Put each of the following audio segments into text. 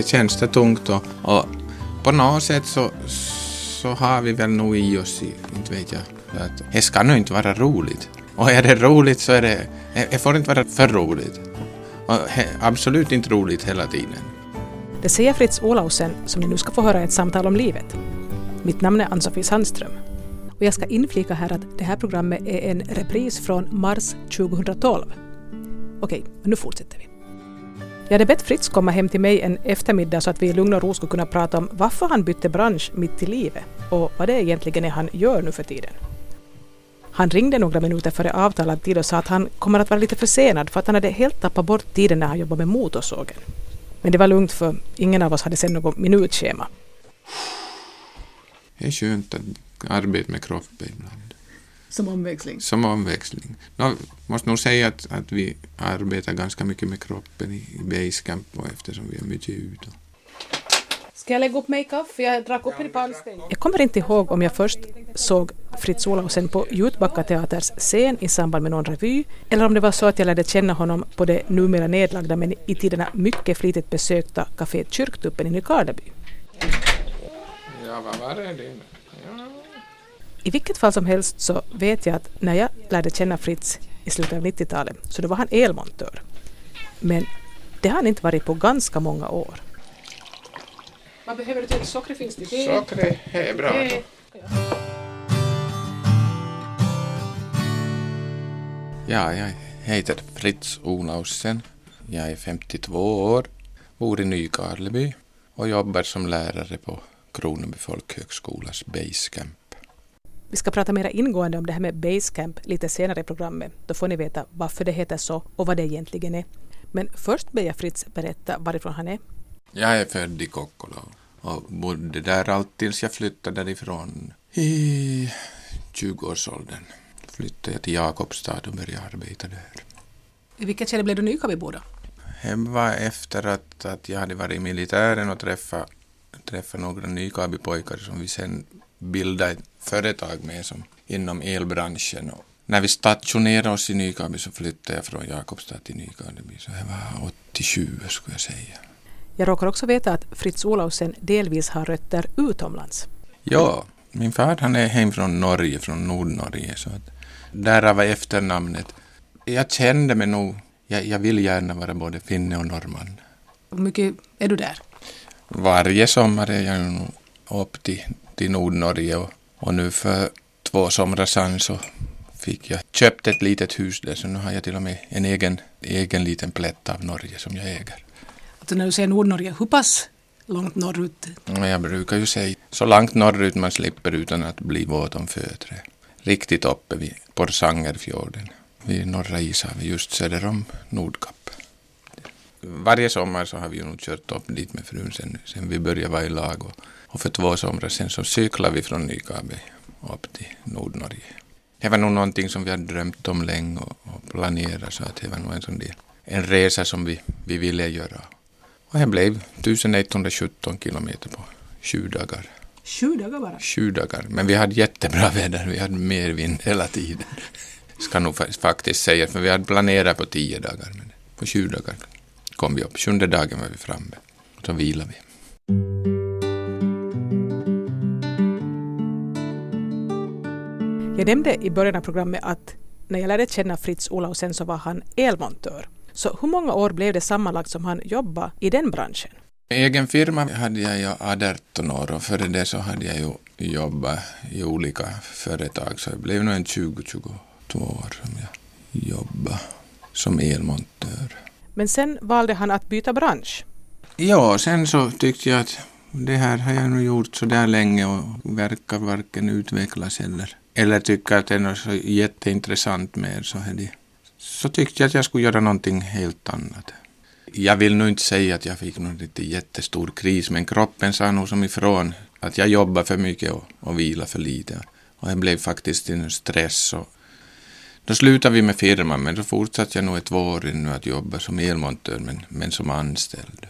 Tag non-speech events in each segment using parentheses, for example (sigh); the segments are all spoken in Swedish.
Det känns det tungt och, och på något sätt så, så har vi väl nog i oss, inte vet jag, att det ska nu inte vara roligt. Och är det roligt så är det, det får inte vara för roligt. Och absolut inte roligt hela tiden. Det säger Fritz Olausen som ni nu ska få höra ett samtal om livet. Mitt namn är Ann-Sofie Sandström. Och jag ska inflika här att det här programmet är en repris från mars 2012. Okej, men nu fortsätter vi. Jag hade bett Fritz komma hem till mig en eftermiddag så att vi i lugn och ro skulle kunna prata om varför han bytte bransch mitt i livet och vad det egentligen är han gör nu för tiden. Han ringde några minuter före avtalad tid och sa att han kommer att vara lite försenad för att han hade helt tappat bort tiden när han jobbade med motorsågen. Men det var lugnt för ingen av oss hade sen något minutschema. Det är skönt att arbeta med kroppen ibland. Som omväxling? Som omväxling. Jag måste nog säga att, att vi arbetar ganska mycket med kroppen i, basecamp och eftersom vi är mycket ute. Ska jag lägga upp mig kaffe? Jag drack upp i pannstenen. Jag kommer inte ihåg om jag först såg Fritz Olausen på Jutbacka Teaters scen i samband med någon revy eller om det var så att jag lärde känna honom på det numera nedlagda men i tiderna mycket flitigt besökta kaféet Kyrktuppen i Nykarleby. Ja, vad var det? Ja. I vilket fall som helst så vet jag att när jag lärde känna Fritz i slutet av 90-talet så då var han elmontör. Men det har han inte varit på ganska många år. Vad behöver du till? Socker finns det? Socker är bra. Det, Ja, jag heter Fritz Olausen. Jag är 52 år, bor i Nykarleby och jobbar som lärare på Kroneby folkhögskolas Basecamp. Vi ska prata mer ingående om det här med Basecamp lite senare i programmet. Då får ni veta varför det heter så och vad det egentligen är. Men först ber jag Fritz berätta varifrån han är. Jag är född i Kokkola och bodde där allt tills jag flyttade därifrån i 20-årsåldern flyttade jag till Jakobstad och började arbeta där. I vilket skede blev du Nykarlebo då? Det var efter att, att jag hade varit i militären och träffat, träffat några Nykarleby-pojkar som vi sen bildade ett företag med som, inom elbranschen. Och när vi stationerade oss i Nykarleby så flyttade jag från Jakobstad till Nykarleby. Så det var 87 skulle jag säga. Jag råkar också veta att Fritz Olausen delvis har rötter utomlands. Ja, min far han är hem från Norge, från Nordnorge. Så att Därav var efternamnet. Jag kände mig nog, jag, jag vill gärna vara både finne och norrman. Hur mycket är du där? Varje sommar är jag nog upp till, till Nordnorge och, och nu för två somrar sedan så fick jag köpt ett litet hus där så nu har jag till och med en egen, egen liten plätt av Norge som jag äger. Alltså när du säger Nordnorge, hur pass långt norrut? Jag brukar ju säga så långt norrut man slipper utan att bli våt om fötter riktigt uppe vid Porsangerfjorden vid norra ishavet just söder om Nordkapp. Varje sommar så har vi ju nog kört upp dit med frun sen, sen vi började vara i lag och, och för två somrar sen så cyklade vi från Nykabe upp till Nordnorge. Det var nog någonting som vi hade drömt om länge och, och planerat så att det var nog en sån del, en resa som vi, vi ville göra. Och det blev 1117 kilometer på sju dagar. Sju dagar bara? Sju dagar. Men vi hade jättebra väder. Vi hade mer vind (laughs) hela tiden. Ska nog faktiskt säga, för vi hade planerat på tio dagar. Men på sju dagar kom vi upp. Sjunde dagen var vi framme. Och så vilade vi. Jag nämnde i början av programmet att när jag lärde känna Fritz Olausen så var han elmontör. Så hur många år blev det sammanlagt som han jobbade i den branschen? Egen firma hade jag ju 18 år och före det så hade jag ju jobbat i olika företag så det blev nog en 20-22 år som jag jobbade som elmontör. Men sen valde han att byta bransch? Ja, sen så tyckte jag att det här har jag nog gjort så där länge och verkar varken utvecklas eller, eller tycker att det är något så jätteintressant med så, så tyckte jag att jag skulle göra någonting helt annat jag vill nog inte säga att jag fick någon jättestor kris, men kroppen sa nog som ifrån att jag jobbar för mycket och, och vilar för lite. Och det blev faktiskt en stress. Och då slutade vi med firman, men då fortsatte jag nog ett år nu att jobba som elmontör, men, men som anställd.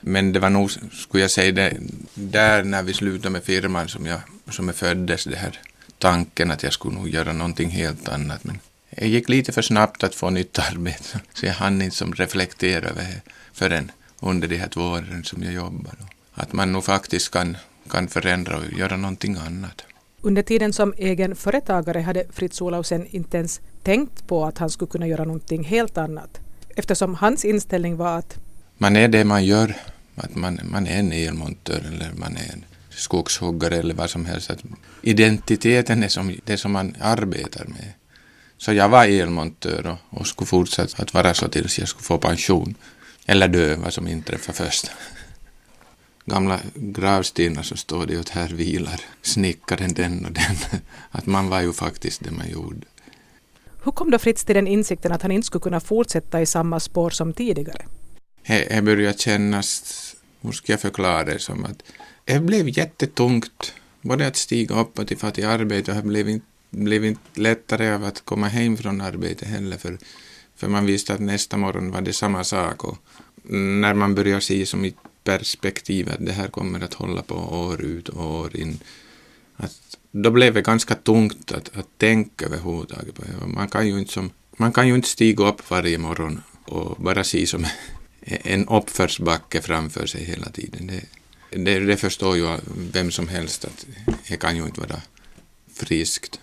Men det var nog, skulle jag säga, det, där när vi slutade med firman som jag, som jag föddes, det här tanken att jag skulle nog göra någonting helt annat. Men det gick lite för snabbt att få nytt arbete, (laughs) så jag hann inte som reflektera över det förrän under de här två åren som jag jobbar. Att man nog faktiskt kan, kan förändra och göra någonting annat. Under tiden som egen företagare hade Fritz Olausen inte ens tänkt på att han skulle kunna göra någonting helt annat. Eftersom hans inställning var att man är det man gör. Att man, man är en elmontör eller man är en skogshuggare eller vad som helst. Att identiteten är som, det som man arbetar med. Så jag var elmontör och, och skulle fortsätta att vara så tills jag skulle få pension. Eller dö, vad som inträffar först. (laughs) Gamla gravstenar så står det att här vilar snickaren den och den. (laughs) Att man var ju faktiskt det man gjorde. Hur kom då Fritz till den insikten att han inte skulle kunna fortsätta i samma spår som tidigare? Det började kännas, hur ska jag förklara det, som att det blev jättetungt. Både att stiga upp och till att i arbete och det blev inte, blev inte lättare av att komma hem från arbetet heller för, för man visste att nästa morgon var det samma sak och när man börjar se som i perspektiv att det här kommer att hålla på år ut och år in att då blev det ganska tungt att, att tänka överhuvudtaget på det. Man kan ju inte som, man kan ju inte stiga upp varje morgon och bara se som en uppförsbacke framför sig hela tiden. Det, det, det förstår ju vem som helst att det kan ju inte vara friskt.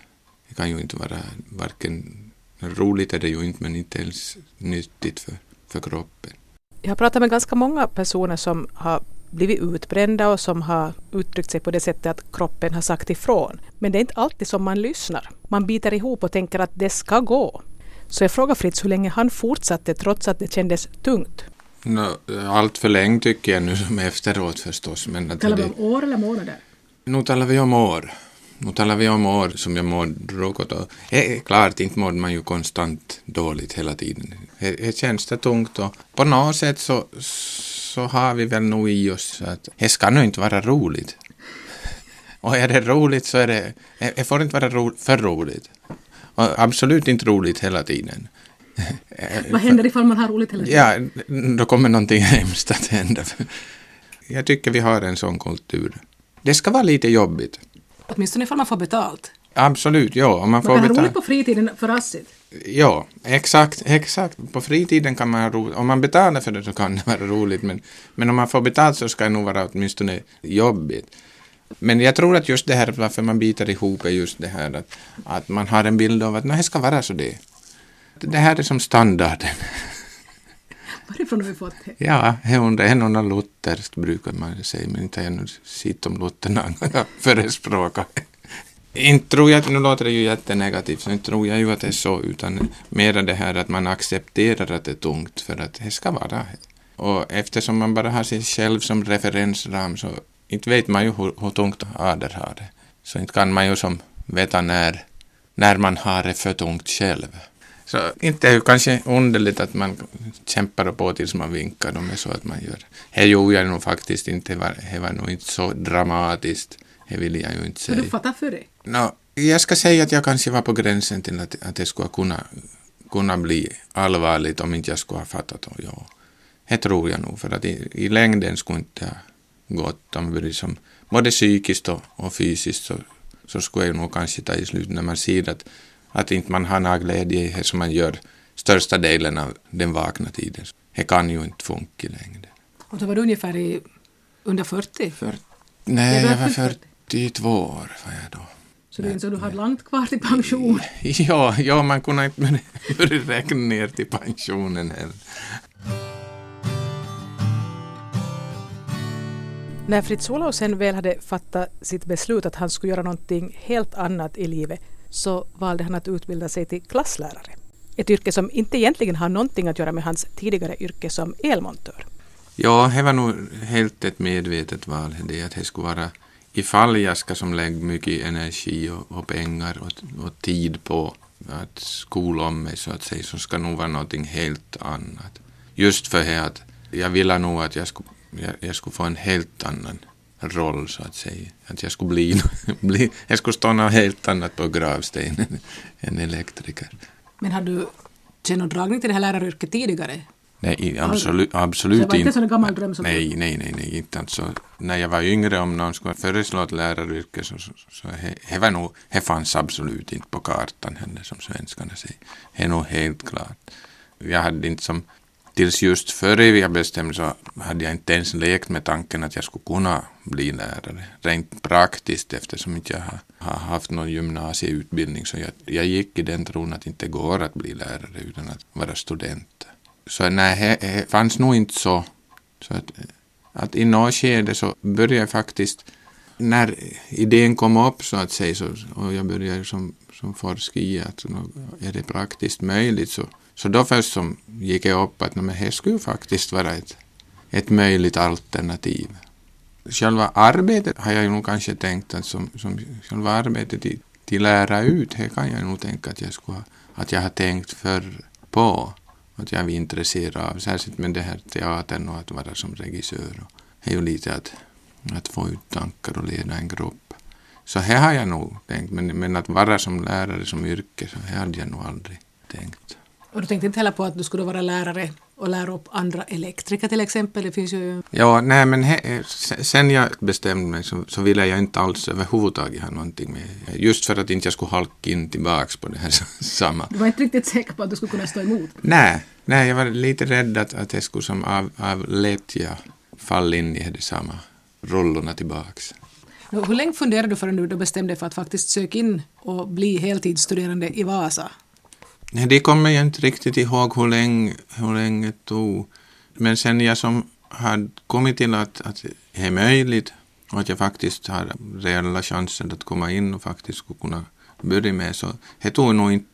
Det kan ju inte vara varken roligt är det ju inte men inte ens nyttigt för, för kroppen. Jag har pratat med ganska många personer som har blivit utbrända och som har uttryckt sig på det sättet att kroppen har sagt ifrån. Men det är inte alltid som man lyssnar. Man biter ihop och tänker att det ska gå. Så jag frågar Fritz hur länge han fortsatte trots att det kändes tungt. No, allt för länge tycker jag nu som efteråt förstås. Men talar vi om år eller månader? Nu talar vi om år. Nu talar vi om år som jag mådde något. Och, är klart, inte mådde man ju konstant dåligt hela tiden. Det känns det tungt och på något sätt så, så har vi väl nog i oss att det ska nog inte vara roligt. Och är det roligt så är det, det får inte vara ro, för roligt. Och absolut inte roligt hela tiden. Vad händer ifall man har roligt hela tiden? Ja, då kommer någonting (laughs) hemskt att hända. Jag tycker vi har en sån kultur. Det ska vara lite jobbigt. Åtminstone ifall man får betalt. Absolut, ja. man, man får kan ha roligt på fritiden för assit. Ja, exakt, exakt. På fritiden kan man ha roligt. Om man betalar för det så kan det vara roligt, men, men om man får betalt så ska det nog vara åtminstone jobbigt. Men jag tror att just det här varför man biter ihop är just det här att, att man har en bild av att det ska vara så det. Det här är som standarden. (laughs) Varifrån har vi fått det? Ja, är någon lutherskt brukar man säga, men inte jag sett om Luther någon gång (laughs) förespråkat. Inte tror jag, nu låter det ju jättenegativt, så inte tror jag ju att det är så, utan mera det här att man accepterar att det är tungt för att det ska vara. Och eftersom man bara har sig själv som referensram så inte vet man ju hur, hur tungt Ader har det. Så inte kan man ju som veta när, när man har det för tungt själv. Så inte är det kanske underligt att man kämpar på tills man vinkar, de är så att man gör. Det gjorde jag nog faktiskt inte, det var, det var nog inte så dramatiskt, det vill jag ju inte säga. Har du fattat för dig? No, jag ska säga att jag kanske var på gränsen till att, att det skulle kunna, kunna bli allvarligt om inte jag skulle ha fattat det. Ja. Det tror jag nog, för att i, i längden skulle inte ha gått om vi liksom, både psykiskt och, och fysiskt så, så skulle jag nog kanske ta i slut när man ser att att inte man har någon glädje i det som man gör största delen av den vakna tiden. Det kan ju inte funka längre. Och då var du ungefär i, under 40? För, nej, jag var 42 år var jag då. Så att du har långt kvar till pension? (laughs) Ja, ja man kunde inte börja (laughs) räkna ner till pensionen heller. När Fritz Olausen väl hade fattat sitt beslut att han skulle göra någonting helt annat i livet så valde han att utbilda sig till klasslärare. Ett yrke som inte egentligen har någonting att göra med hans tidigare yrke som elmontör. Ja, det var nog helt ett medvetet val. Det att det skulle vara ifall jag ska som lägga mycket energi och, och pengar och, och, tid på att skola om mig så att säga så ska nog vara någonting helt annat. Just för att jag ville nog att jag skulle, jag, jag skulle få en helt annan roll så att säga. Att jag skulle bli, (laughs) bli jag skulle stå något helt annat på gravstenen än elektriker. Men har du känt någon dragning till det här läraryrket tidigare? Nej, absolut, absolut inte. Det var inte en gammal dröm? Som nej, nej, nej, nej, inte alltså. När jag var yngre, om någon skulle föreslå ett läraryrke så, så, så det var nog, det fanns absolut inte på kartan heller, som svenskarna säger. Det är nog helt klart. Jag hade inte som tills just före jag bestämde så hade jag inte ens lekt med tanken att jag skulle kunna bli lärare. Rent praktiskt eftersom inte jag har, har haft någon gymnasieutbildning så jag, jag gick i den tron att det inte går att bli lärare utan att vara student. Så nej, det fanns nog inte så. så att, att i något skede så började jag faktiskt, när idén kom upp så att säga, så, och jag började som, som forska i att är det praktiskt möjligt så så då först som gick jag upp att men det skulle faktiskt vara ett, ett möjligt alternativ. Själva arbetet har jag nog kanske tänkt att som, som själva arbetet till, till lära ut, det kan jag nog tänka att jag skulle ha, att jag har tänkt för på. Att jag är intresserad av, särskilt med det här teatern och att vara som regissör. Och det är ju lite att, att få ut tankar och leda en grupp. Så här har jag nog tänkt, men, men att vara som lärare som yrke, så här hade jag nog aldrig tänkt. Och du tänkte inte heller på att du skulle vara lärare och lära upp andra elektriker till exempel? Det finns ju... Ja, nej men he, sen jag bestämde mig så, så ville jag inte alls överhuvudtaget ha någonting med. Just för att inte jag skulle halka in tillbaks på det här (laughs) samma. Du var inte riktigt säker på att du skulle kunna stå emot? Nej, nej jag var lite rädd att, att jag skulle som av, av lättja falla in i det samma rullorna tillbaks. Hur länge funderade du förrän du bestämde dig för att faktiskt söka in och bli heltidsstuderande i Vasa? Nej, det kommer jag inte riktigt ihåg hur länge, hur länge det tog. Men sen jag som har kommit till att, att det är möjligt och att jag faktiskt har reella chanser att komma in och faktiskt skulle kunna börja med så det tog nog inte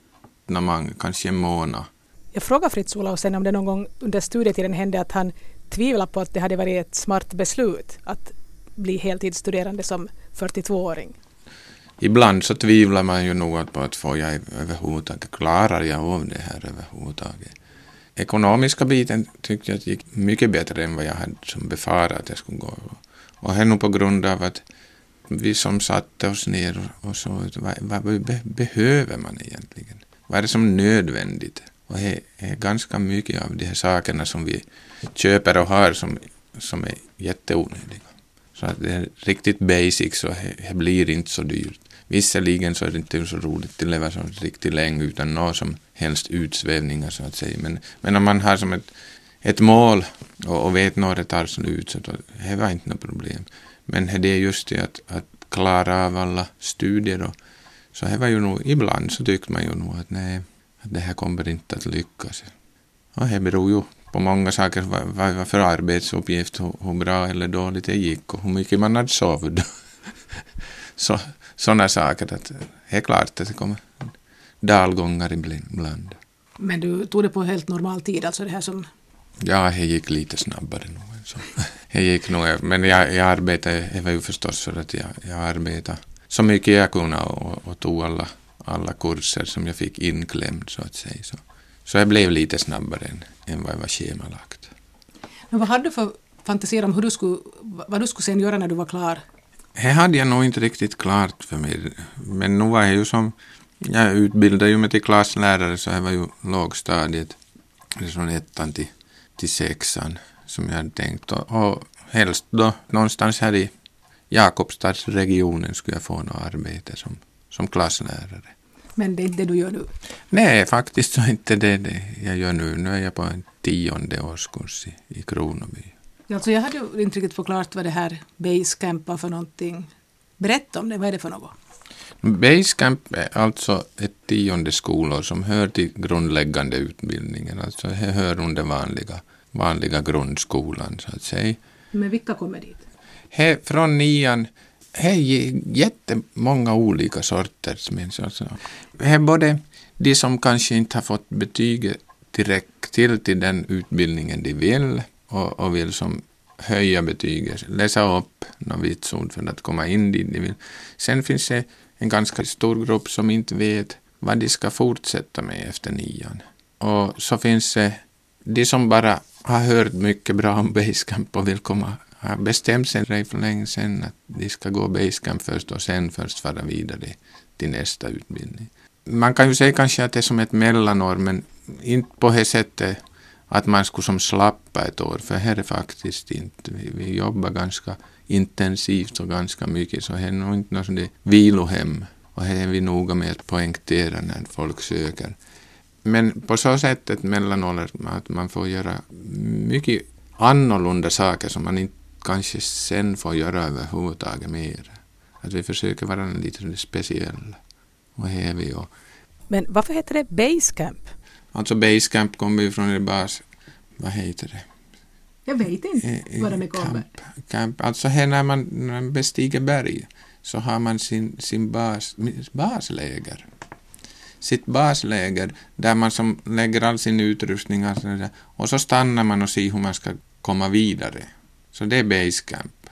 man, kanske en månad. Jag frågade Fritz Olausen om det någon gång under studietiden hände att han tvivlade på att det hade varit ett smart beslut att bli heltidsstuderande som 42-åring ibland så tvivlar man ju nog på att får jag överhuvudtaget, klarar jag av det här överhuvudtaget? Ekonomiska biten tyckte jag gick mycket bättre än vad jag hade som befarat att det skulle gå. Och det är nog på grund av att vi som satte oss ner och så, vad, vad be, behöver man egentligen? Vad är det som är nödvändigt? Och det är ganska mycket av de här sakerna som vi köper och har som, som är jätteonödiga. Så att det är riktigt basic så det blir inte så dyrt. Visserligen så är det inte så roligt att leva så riktigt länge utan några som helst utsvävningar så att säga. Men, men om man har som ett, ett mål och, och vet när det tar slut så då, det var inte något problem. Men det är just det att, att klara av alla studier och så det var ju nog, ibland så tyckte man ju nog att nej, att det här kommer inte att lyckas. Och det beror ju på många saker, vad, vad var för arbetsuppgift, hur, hur bra eller dåligt det gick och hur mycket man hade sovit. (laughs) så, sådana saker. Att det är klart att det kommer dalgångar ibland. Men du tog det på helt normal tid, alltså det här som... Ja, det gick lite snabbare nog. Så. (laughs) Det gick nog, men jag, jag arbetade, det var ju förstås för att jag, jag arbetade så mycket jag kunde och, och tog alla, alla kurser som jag fick inklämd så att säga. Så, så jag blev lite snabbare än, än vad jag var schemalagt. Men vad hade du för fantasier om hur du skulle, vad du skulle sen göra när du var klar det hade jag nog inte riktigt klart för mig. Men nu var jag ju som, jag utbildade ju mig till klasslärare så det var ju lågstadiet, från ettan till, till sexan som jag hade tänkt. Och, och helst då någonstans här i Jakobstadsregionen skulle jag få något arbete som, som klasslärare. Men det är inte det du gör nu? Nej, faktiskt så inte det det jag gör nu. Nu är jag på en tionde årskurs i, i Kronoby. Alltså jag hade inte riktigt förklarat vad det här Basecamp var för någonting. Berätta om det, vad är det för något? Basecamp är alltså ett tionde skolår som hör till grundläggande utbildningen. Alltså det hör under vanliga, vanliga grundskolan så att säga. Men vilka kommer dit? He, från nian det är jättemånga olika sorters människor. Alltså. Det är både de som kanske inte har fått betyget direkt till till den utbildningen de vill och, och vill som höja betyget, läsa upp något vitsord för att komma in dit de vill. Sen finns det en ganska stor grupp som inte vet vad de ska fortsätta med efter nian. Och så finns det de som bara har hört mycket bra om Basecamp och vill komma, har bestämt sig för länge sedan att de ska gå Basecamp först och sen först fara vidare till nästa utbildning. Man kan ju säga kanske att det är som ett mellanår, men inte på det sättet att man skulle som slappa ett år, för här är faktiskt inte, vi, vi jobbar ganska intensivt och ganska mycket, så här är nog inte något sånt vilohem. Och här är vi noga med att poängtera när folk söker. Men på så sätt ett mellanår att man får göra mycket annorlunda saker som man inte kanske sen får göra överhuvudtaget mer. Att vi försöker vara lite speciella och heavy. Och... Men varför heter det Basecamp? Alltså Basecamp kommer ju från en bas... Vad heter det? Jag vet inte eh, vad det kommer. Camp, camp. Alltså här när man, när man bestiger berg så har man sin, sin bas, basläger. Sitt basläger där man som lägger all sin utrustning och så stannar man och ser hur man ska komma vidare. Så det är basecamp.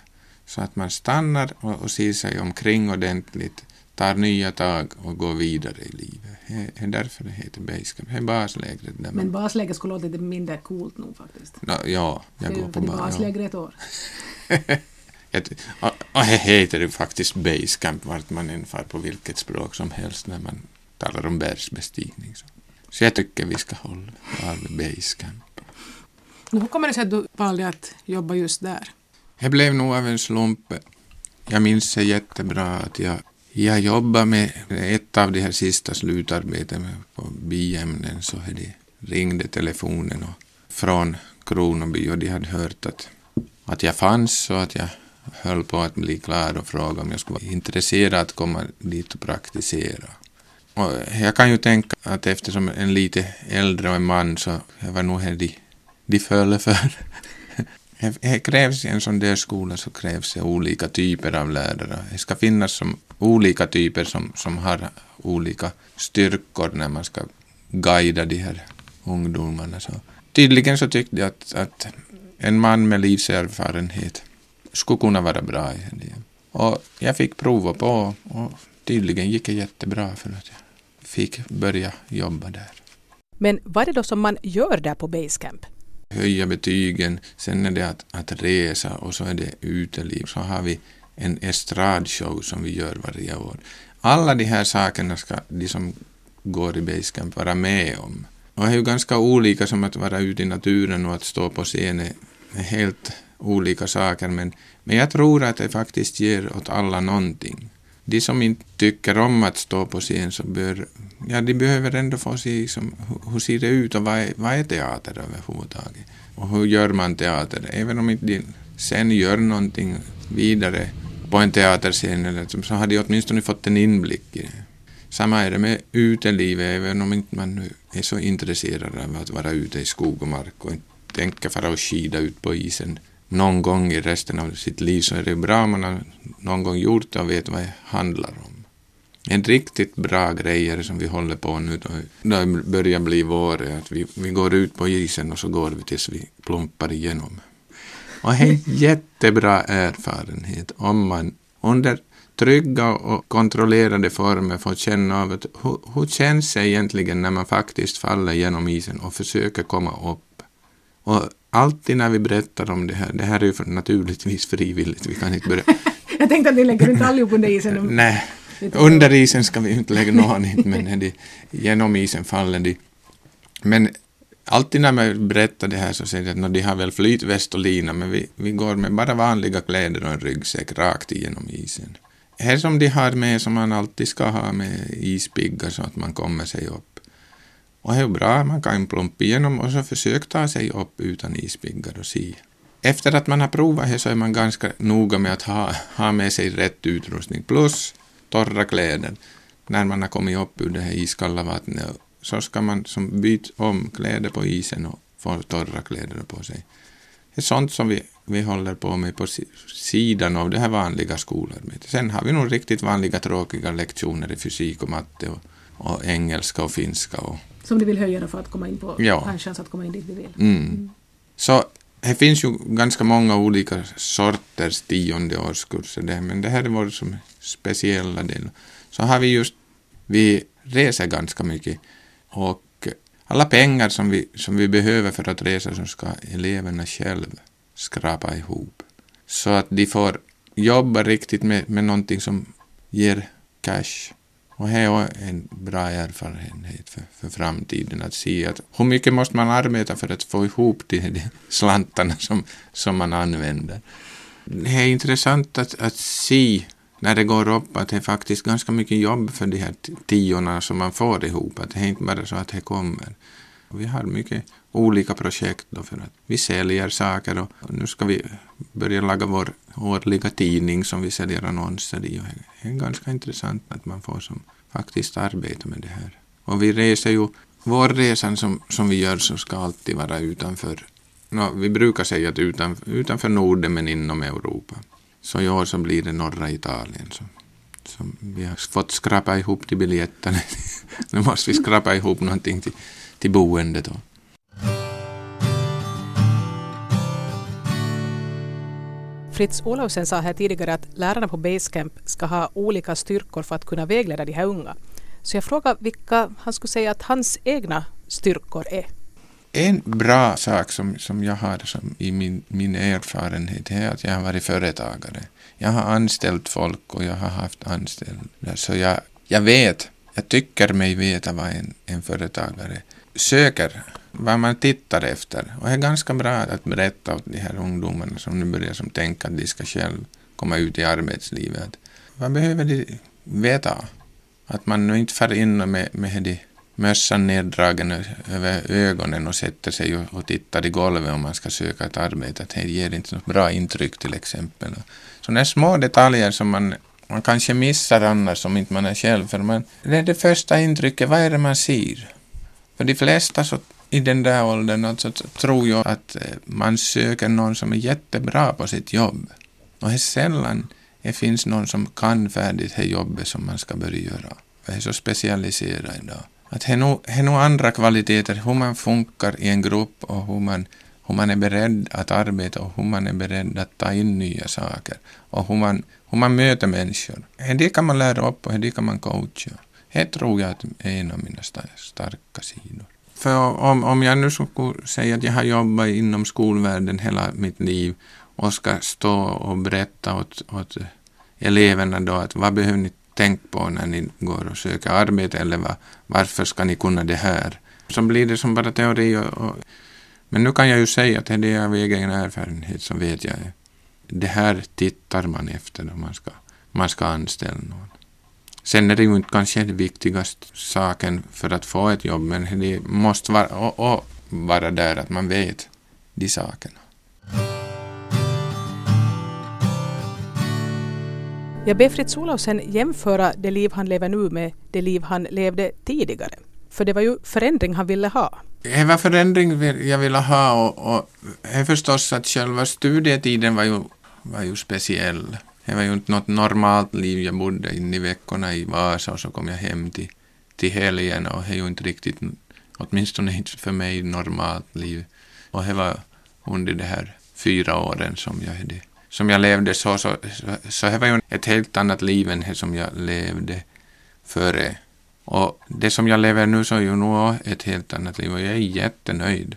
Så att man stannar och, och ser sig omkring ordentligt, tar nya tag och går vidare i livet. Det är därför det heter basecamp. Det är baslägret. Där Men baslägret skulle låta lite mindre coolt nu faktiskt. No, ja, jag går på baslägret ett år. och det heter ju faktiskt basecamp vart man än far på vilket språk som helst när man talar om bergsbestigning. Så, så jag tycker vi ska hålla av basecamp. Hur kommer det sig att du valde att jobba just där? Det blev nog av en slump. Jag minns det jättebra att jag, jag jobbade med ett av de här sista slutarbetena på biämnen så de ringde telefonen och från Kronoby och de hade hört att, att jag fanns och att jag höll på att bli klar och frågade om jag skulle vara intresserad att komma dit och praktisera. Och jag kan ju tänka att eftersom en lite äldre och en man så jag var nog de, de föll för. Det krävs i en sån där skola så krävs det olika typer av lärare. Det ska finnas som olika typer som, som har olika styrkor när man ska guida de här ungdomarna. Så tydligen så tyckte jag att, att en man med livserfarenhet skulle kunna vara bra i det. Och jag fick prova på och tydligen gick det jättebra för att jag fick börja jobba där. Men vad är det då som man gör där på Basecamp? Höja betygen, sen är det att, att resa och så är det uteliv. Så har vi en estradshow som vi gör varje år. Alla de här sakerna ska de som går i Basecamp vara med om. Och det är ju ganska olika som att vara ute i naturen och att stå på scen är helt olika saker men, men jag tror att det faktiskt ger åt alla någonting de som inte tycker om att stå på scen så bör, ja, de behöver ändå få se liksom, hur, hur ser det ut och vad är, vad är teater överhuvudtaget? Och hur gör man teater? Även om inte de sen gör någonting vidare på en teaterscen eller så har de åtminstone fått en inblick i det. Samma är det med utelivet, även om inte man är så intresserad av att vara ute i skog och mark och inte tänker fara och skida ut på isen någon gång i resten av sitt liv så är det bra om man har någon gång gjort det och vet vad det handlar om. En riktigt bra grej är det som vi håller på nu då, det börjar bli vår, att vi, vi går ut på isen och så går vi tills vi plumpar igenom. Och det är en (laughs) jättebra erfarenhet om man under trygga och kontrollerade former får känna av att hur, hur känns det egentligen när man faktiskt faller genom isen och försöker komma upp. Och alltid när vi berättar om det här, det här är ju för, naturligtvis frivilligt, vi kan inte börja... (laughs) Jag tänkte att ni lägger inte allihop under isen. Nej, under isen ska vi inte lägga någon, men de, genom isen faller de. Men alltid när man berättar det här så säger de att de har väl flytväst och lina, men vi, vi går med bara vanliga kläder och en ryggsäck rakt igenom isen. Här som de har med, som man alltid ska ha med ispiggar så att man kommer sig upp. Och det är bra, man kan plumpa igenom och så försöka ta sig upp utan ispiggar och si. Efter att man har provat det så är man ganska noga med att ha, ha med sig rätt utrustning plus torra kläder. När man har kommit upp ur det här iskalla vattnet så ska man som byta om kläder på isen och få torra kläder på sig. Det är sånt som vi, vi håller på med på sidan av det här vanliga skolarbetet. Sen har vi nog riktigt vanliga tråkiga lektioner i fysik och matte och, och engelska och finska och som du vill höja för att komma in på, ja. ha en chans att komma in dit du vill. Mm. Så det finns ju ganska många olika sorters tionde årskurser där, men det här är vår som speciella del. Så har vi just, vi reser ganska mycket och alla pengar som vi, som vi behöver för att resa så ska eleverna själva skrapa ihop. Så att de får jobba riktigt med, med någonting som ger cash. Och det är en bra erfarenhet för, för framtiden att se att hur mycket måste man arbeta för att få ihop de, de slantarna som, som man använder. Det är intressant att, att se när det går upp att det är faktiskt ganska mycket jobb för de här tiorna som man får ihop. Att det är inte bara så att det kommer. Vi har mycket olika projekt då för att vi säljer saker och nu ska vi börja laga vår årliga tidning som vi säljer annonser i. Och det är ganska intressant att man får som faktiskt arbeta med det här. Och vi reser ju, vår resan som, som vi gör så ska alltid vara utanför, no, vi brukar säga att utan, utanför Norden men inom Europa. Så i år så blir det norra Italien. Så, så vi har fått skrapa ihop till biljetterna. (laughs) nu måste vi skrapa ihop någonting till, till boendet Och, Fritz Olausen sa här tidigare att lärarna på Basecamp ska ha olika styrkor för att kunna vägleda de här unga. Så jag frågar vilka han skulle säga att hans egna styrkor är. En bra sak som, som jag har som i min, min erfarenhet är att jag har varit företagare. Jag har anställt folk och jag har haft anställda. Så jag, jag vet, jag tycker mig veta vad en, en företagare söker, vad man tittar efter. Och det är ganska bra att berätta åt de här ungdomarna som nu börjar som tänka att de ska själv komma ut i arbetslivet. Vad behöver de veta? Att man nu inte far in med, med de mössan neddragen över ögonen och sätter sig och, och tittar i golvet om man ska söka ett arbete. Det ger inte något bra intryck till exempel. Sådana små detaljer som man, man kanske missar annars om inte man är själv. För man, det är det första intrycket, vad är det man ser? För de flesta så, i den där åldern alltså, tror jag att eh, man söker någon som är jättebra på sitt jobb. Och det är sällan det finns någon som kan färdigt det jobbet som man ska börja göra. För det är så specialiserad idag. Att det är nog, det är nog andra kvaliteter, hur man funkar i en grupp och hur man, hur man är beredd att arbeta och hur man är beredd att ta in nya saker och hur man, hur man möter människor. Det kan man lära upp och det kan man coacha. Det tror jag är en av mina starka sidor. För om, om jag nu skulle säga att jag har jobbat inom skolvärlden hela mitt liv och ska stå och berätta åt, åt eleverna då att vad behöver ni tänka på när ni går och söker arbete eller vad, varför ska ni kunna det här? Så blir det som bara teori och, och men nu kan jag ju säga att det är av egen erfarenhet så vet jag det här tittar man efter när man ska, man ska anställa någon. Sen är det ju inte kanske det viktigaste saken för att få ett jobb, men det måste vara, och, och vara där att man vet de sakerna. Jag ber Fritz Olausen jämföra det liv han lever nu med det liv han levde tidigare. För det var ju förändring han ville ha. Det var förändring jag ville ha och, och förstås att själva studietiden var ju, var ju speciell. Det var ju inte något normalt liv. Jag bodde inne i veckorna i Vasa och så kom jag hem till, till helgen och det är ju inte riktigt, åtminstone inte för mig, normalt liv. Och det var under de här fyra åren som jag hade som jag levde så, så, så, så det var ju ett helt annat liv än det som jag levde före. Och det som jag lever nu så är ju nog ett helt annat liv och jag är jättenöjd.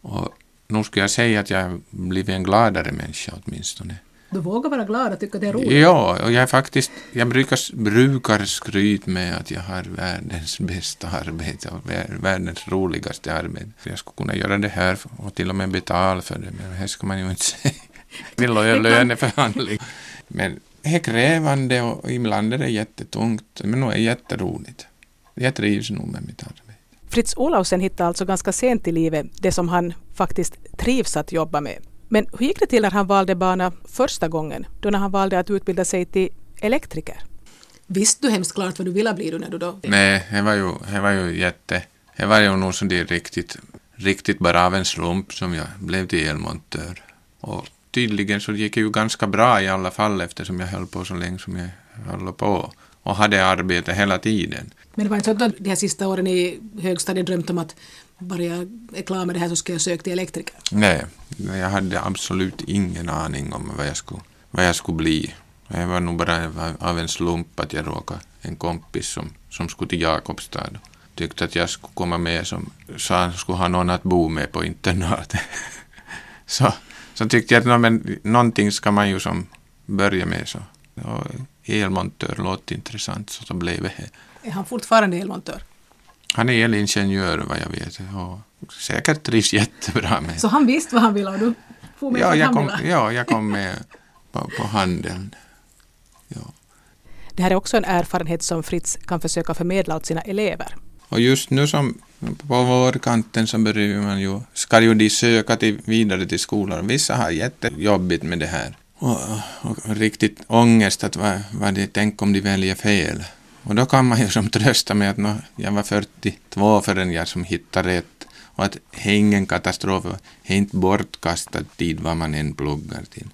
Och nu skulle jag säga att jag har blivit en gladare människa åtminstone. Du vågar vara glad och tycka det är roligt? Ja, och jag är faktiskt, jag brukar, brukar skryta med att jag har världens bästa arbete och världens roligaste arbete. Jag skulle kunna göra det här och till och med betala för det, men det ska man ju inte säga. (laughs) Vill göra löneförhandling. Men det är krävande och ibland är det jättetungt, men nu är det jätteroligt. Jag trivs nog med mitt arbete. Fritz Olausen hittade alltså ganska sent i livet det som han faktiskt trivs att jobba med. Men hur gick det till när han valde bana första gången, då när han valde att utbilda sig till elektriker? Visste du hemskt klart vad du ville bli då när du då? Nej, det var ju, det var ju jätte... Det var ju nog så det riktigt, riktigt bara av en slump som jag blev till elmontör. Och tydligen så gick det ju ganska bra i alla fall eftersom jag höll på så länge som jag höll på och hade arbete hela tiden. Men det var inte så att de här sista åren i högstadiet drömt om att bara jag är klar med det här så ska jag söka till elektriker? Nej, jag hade absolut ingen aning om vad jag skulle, vad jag skulle bli. Det var nog bara av en slump att jag råkade en kompis som, som skulle till Jakobstad tyckte att jag skulle komma med som sa han skulle ha någon att bo med på internatet. (laughs) så, så tyckte jag att no, men, någonting ska man ju som börja med. Så. Och elmontör låter intressant så då blev det. Är han fortfarande elmontör? Han är elingenjör vad jag vet och säkert trivs jättebra med. Så han visste vad han ville och du får med ja, jag kom, ja, jag kom med på, på handeln. Ja. Det här är också en erfarenhet som Fritz kan försöka förmedla åt sina elever. Och just nu som på vårkanten så börjar man ju, ska ju de söka till, vidare till skolan. Vissa har jättejobbigt med det här. Och, och, riktigt ångest att vad, vad det, tänk om de väljer fel. Och då kan man ju som trösta med att no, jag var 42 förrän jag som hittade rätt. Och att det är ingen katastrof, det är inte bortkastad tid vad man än pluggar till.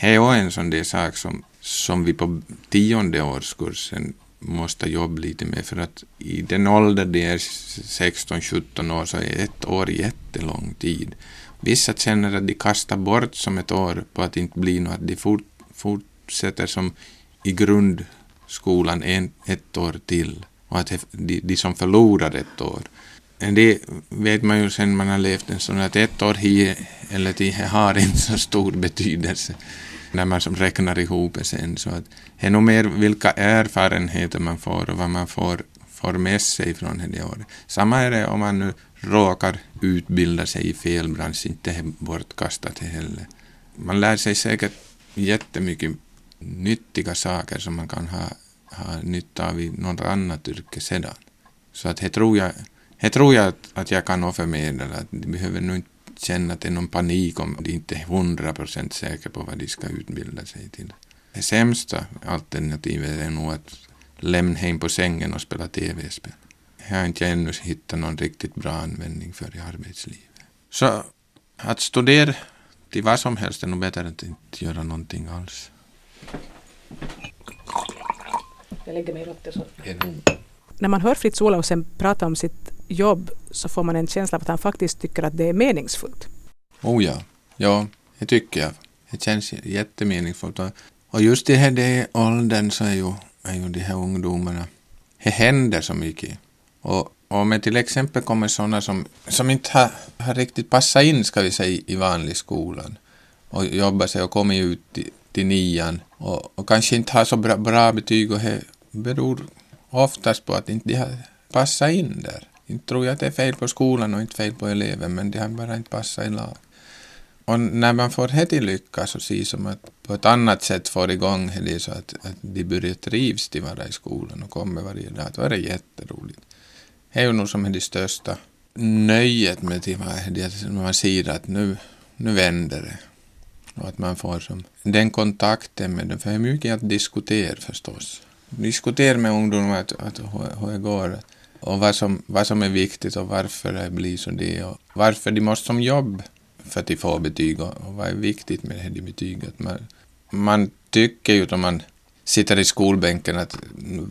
Det är också en sån där sak som, som vi på tionde årskursen måste jobba lite med för att i den ålder det är 16-17 år så är ett år jättelång tid. Vissa känner att de kastar bort som ett år på att inte bli något, att de fort, fortsätter som i grund skolan en, ett år till och att de, de som förlorar ett år. Det vet man ju sen man har levt en sån att ett år hit eller till har inte så stor betydelse när man som räknar ihop det sen. Så att det är nog mer vilka erfarenheter man får och vad man får, får med sig från det året. Samma är det om man nu råkar utbilda sig i fel bransch, inte bortkastat heller. Man lär sig säkert jättemycket nyttiga saker som man kan ha, ha nytta av i något annat yrke sedan. Så att det tror jag, här tror jag att, att jag kan förmedla, att de behöver nog inte känna att det är någon panik om de inte är hundra procent säkra på vad de ska utbilda sig till. Det sämsta alternativet är nog att lämna hem på sängen och spela tv-spel. Jag har inte ännu hittat någon riktigt bra användning för i arbetslivet. Så att studera till vad som helst är nog bättre än att inte göra någonting alls. Jag lägger mig i så. När man hör Fritz Olausen prata om sitt jobb så får man en känsla av att han faktiskt tycker att det är meningsfullt. Oh ja, ja, det tycker jag. Det känns jättemeningsfullt. Och just i den här åldern så är ju, är ju de här ungdomarna, det händer så mycket. Och om det till exempel kommer sådana som, som inte har, har riktigt passat in, ska vi säga, i vanlig skolan och jobbar sig och kommer ut till, till nian och, och kanske inte har så bra, bra betyg och det beror oftast på att inte de har passat in där. Inte tror jag att det är fel på skolan och inte fel på eleven, men de har bara inte passat i lag. Och när man får det till lycka så ser som att på ett annat sätt får igång det så att, att de börjar trivs till vara i skolan och kommer varje dag, då är det jätteroligt. Det är ju nog som är det största nöjet med det, att man ser att nu, nu vänder det. Och att man får som den kontakten med dem, för det är mycket att diskutera förstås. Diskutera med ungdomar att, att hur det går och vad som, vad som är viktigt och varför det blir så det och varför de måste som jobb för att de får betyg och, och vad är viktigt med det här betyget. Man, man tycker ju om man sitter i skolbänken att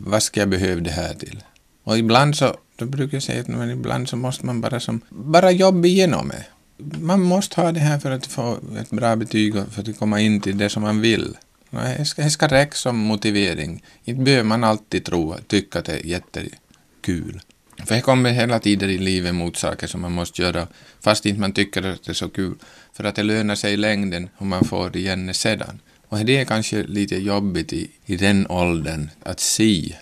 vad ska jag behöva det här till? Och ibland så, då brukar jag säga att men ibland så måste man bara som, bara jobba igenom det. Man måste ha det här för att få ett bra betyg och för att komma in till det som man vill. Det ska, det ska räcka som motivering. Inte behöver man alltid tro, tycka att det är jättekul. För det kommer hela tiden i livet mot saker som man måste göra, fast inte man tycker att det är så kul. För att det lönar sig i längden om man får igen det sedan. Och det är kanske lite jobbigt i, i den åldern att se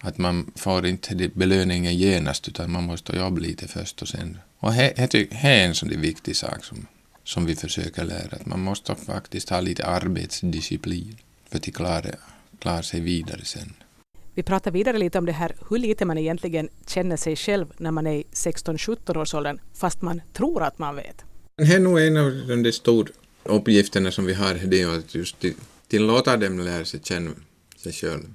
att man får inte belöningen genast utan man måste jobba lite först och sen. Och det är en sån viktig sak som, som vi försöker lära, att man måste faktiskt ha lite arbetsdisciplin för att klara, klara sig vidare sen. Vi pratar vidare lite om det här hur lite man egentligen känner sig själv när man är i 16-17 års åldern fast man tror att man vet. Det är nog en av de stora uppgifterna som vi har, det är att just tillåta dem lära sig känna sig själva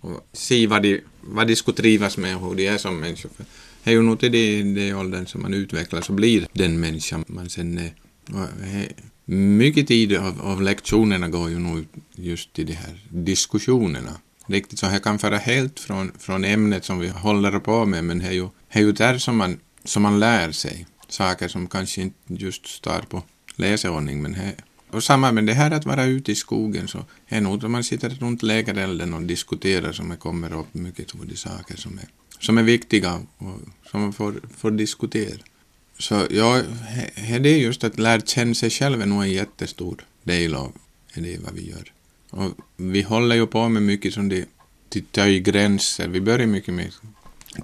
och se vad de, vad de skulle trivas med och hur de är som människor. Det är ju nog till den det åldern som man utvecklas och blir den människa man sen eh, är. Mycket tid av, av lektionerna går ju nog just till de här diskussionerna riktigt så här kan föra helt från, från ämnet som vi håller på med, men det är ju, det är ju där som man, som man lär sig saker som kanske inte just står på läsordning, men här, och samma med det här att vara ute i skogen så är nog att man sitter runt lägerelden och diskuterar som det kommer upp mycket de saker som är, som är viktiga och som man får, får diskutera. Så ja, det är just att lära känna sig själv är nog en jättestor del av det vad vi gör. Och vi håller ju på med mycket som det i gränser. Vi börjar mycket med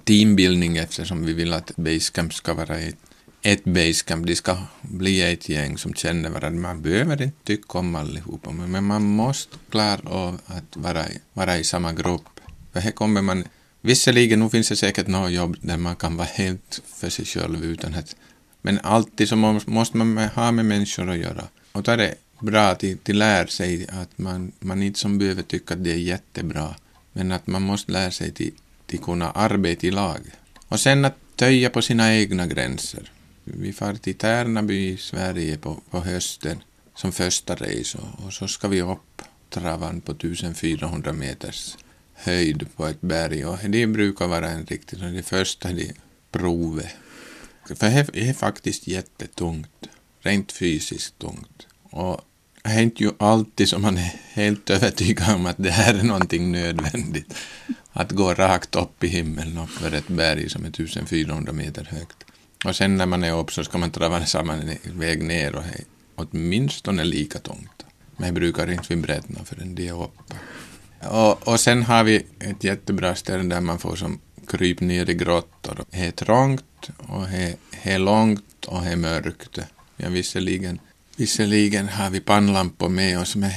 teambildning eftersom vi vill att Basecamp ska vara ett, ett basecamp, de ska bli ett gäng som känner varandra. Man behöver inte tycka om allihopa, men man måste klara av att vara, vara i samma grupp. För här kommer man, visserligen, nu finns det säkert några jobb där man kan vara helt för sig själv utan att, men alltid så måste man ha med människor att göra. Och då är det bra att de lär sig att man, man inte som behöver tycka att det är jättebra, men att man måste lära sig till, till kunna arbeta i lag. Och sen att töja på sina egna gränser. Vi far till Tärnaby i Sverige på, på hösten som första race och, och så ska vi upp travan på 1400 meters höjd på ett berg och det brukar vara en riktigt, det första det provet. För det är faktiskt jättetungt, rent fysiskt tungt. Och det är inte ju alltid som man är helt övertygad om att det här är någonting nödvändigt. Att gå rakt upp i himlen uppför ett berg som är 1400 meter högt. Och sen när man är upp så ska man trava samma väg ner och det är åtminstone lika tungt. Men jag brukar inte vibrera förrän det är uppe. Och, och sen har vi ett jättebra ställe där man får som kryp ner i grottor. Det är trångt och det är långt och det är mörkt. Ja, visserligen, visserligen har vi pannlampor med oss, men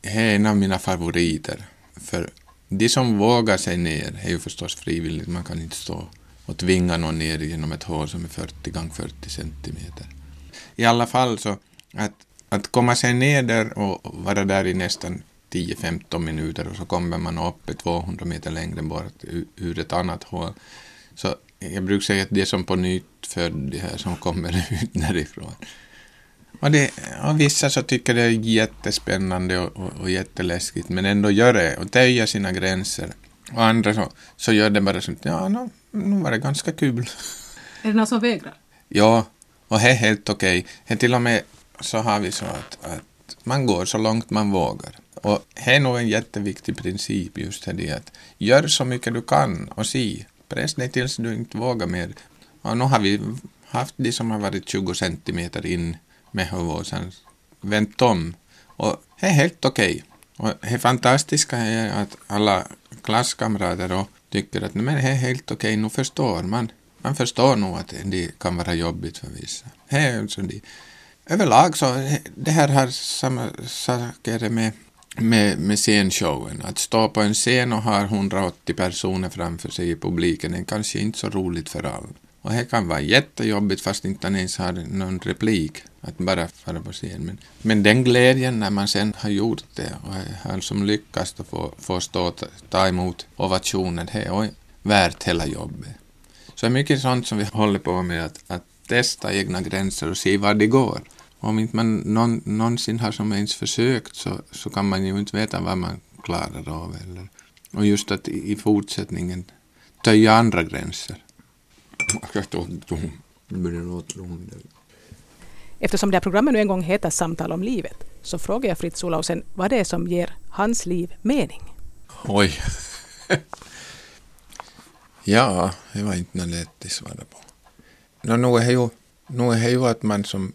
det är en av mina favoriter. För de som vågar sig ner är ju förstås frivilligt, man kan inte stå och tvinga någon ner genom ett hål som är 40 gånger 40 centimeter. I alla fall så att, att komma sig ner där och vara där i nästan 10-15 minuter och så kommer man upp 200 meter längre bort ur ett annat hål. Så jag brukar säga att det är som på nytt född, det här som kommer (laughs) ut därifrån. Och, det, och vissa så tycker det är jättespännande och, och, och jätteläskigt men ändå gör det och töjer sina gränser. Och andra så, så gör det bara så att ja, no, nu var det ganska kul. Är det någon som vägrar? Ja, och det är helt okej. Okay. Till och med så har vi så att, att man går så långt man vågar. Och det är nog en jätteviktig princip just det att gör så mycket du kan och se. Press dig tills du inte vågar mer. Och nu har vi haft de som har varit 20 centimeter in med huvudet och sen vänt om. Och det är helt okej. Okay. Och det fantastiska är att alla klasskamrater och tycker att men det är helt okej, okay, nu förstår man. Man förstår nog att det kan vara jobbigt för vissa. Det är alltså de, överlag så, det här har samma saker med, med, med scenshowen. Att stå på en scen och ha 180 personer framför sig i publiken är kanske inte så roligt för alla. Och det kan vara jättejobbigt fast inte ens har någon replik att bara fara på scen. Men, men den glädjen när man sen har gjort det och har som lyckats att få, få stå och ta emot ovationen, det är värt hela jobbet. Så det är mycket sånt som vi håller på med, att, att testa egna gränser och se var det går. Om inte man någon, någonsin har som ens försökt så, så kan man ju inte veta vad man klarar av. Eller. Och just att i, i fortsättningen töja andra gränser. Eftersom det här programmet nu en gång heter Samtal om livet så frågar jag Fritz Olausen vad det är som ger hans liv mening. Oj. (laughs) ja, det var inte något lätt att svara på. No, nu, är ju, nu är det ju att man som,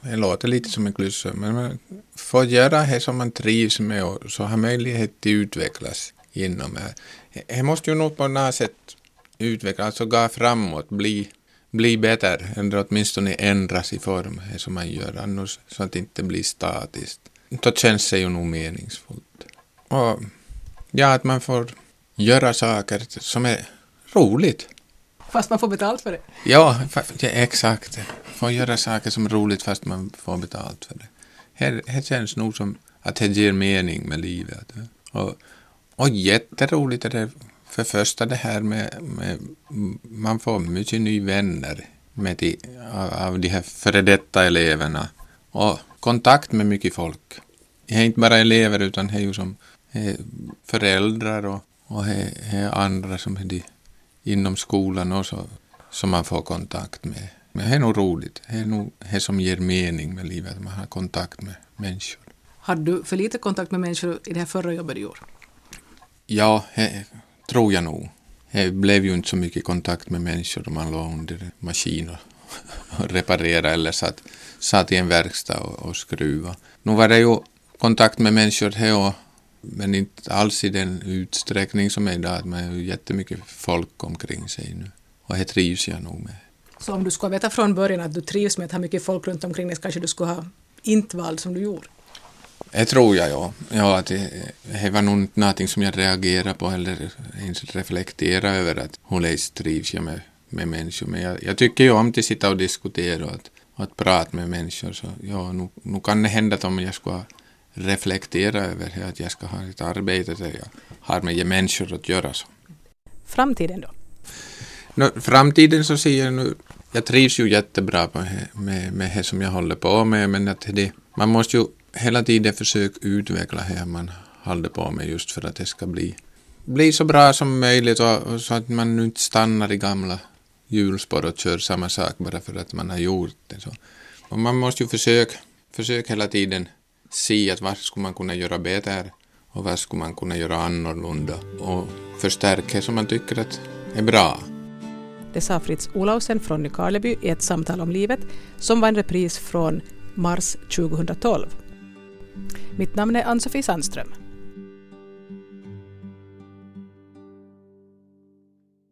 det låter lite som en klyscha, men man får göra det som man trivs med och så har möjlighet att utvecklas inom det. Det måste ju nog på något sätt utvecklas, alltså gå framåt, bli, bli bättre, eller åtminstone ändras i form, det som man gör annars, så att det inte blir statiskt. Då känns det ju nog meningsfullt. Och ja, att man får göra saker som är roligt. Fast man får betalt för det? Ja, exakt. Får göra saker som är roligt fast man får betalt för det. Här, här känns nog som att det ger mening med livet. Och, och jätteroligt är det för första det här med, med man får mycket nya vänner med de, av de här före detta eleverna och kontakt med mycket folk. Det är inte bara elever utan det är ju som eh, föräldrar och, och he, he andra som är de inom skolan också som man får kontakt med. Men det är nog roligt. Det är nog det som ger mening med livet, att man har kontakt med människor. Hade du för lite kontakt med människor i det här förra jobbet du gjorde? Ja, det tror jag nog. Det blev ju inte så mycket kontakt med människor om man låg under maskin och (laughs) reparerade eller satt, satt i en verkstad och, och skruva. Nu var det ju kontakt med människor här och men inte alls i den utsträckning som är idag. Att man har jättemycket folk omkring sig nu. Och det trivs jag nog med. Så om du skulle veta från början att du trivs med att ha mycket folk runt omkring dig, kanske du skulle ha inte valt som du gjorde? Det tror jag, ja. ja att det, det var nog någonting som jag reagerar på eller ens reflekterar över att hon läs trivs jag med, med människor. Men jag, jag tycker ju om att sitta och diskutera och att, och att prata med människor. Så ja, nu, nu kan det hända att om jag ska reflektera över att jag ska ha ett arbete där jag har med människor att göra. Så. Framtiden då? No, framtiden så ser jag nu, jag trivs ju jättebra med, med, med det som jag håller på med, men att det, man måste ju hela tiden försöka utveckla det man håller på med just för att det ska bli, bli så bra som möjligt och, och så att man inte stannar i gamla hjulspår och kör samma sak bara för att man har gjort det. Så. Och man måste ju försöka, försöka hela tiden se att vad skulle man kunna göra bättre och vad skulle man kunna göra annorlunda och förstärka det som man tycker att är bra. Det sa Fritz Olausen från Nykarleby i ett samtal om livet som var en repris från mars 2012. Mitt namn är Ann-Sofie Sandström.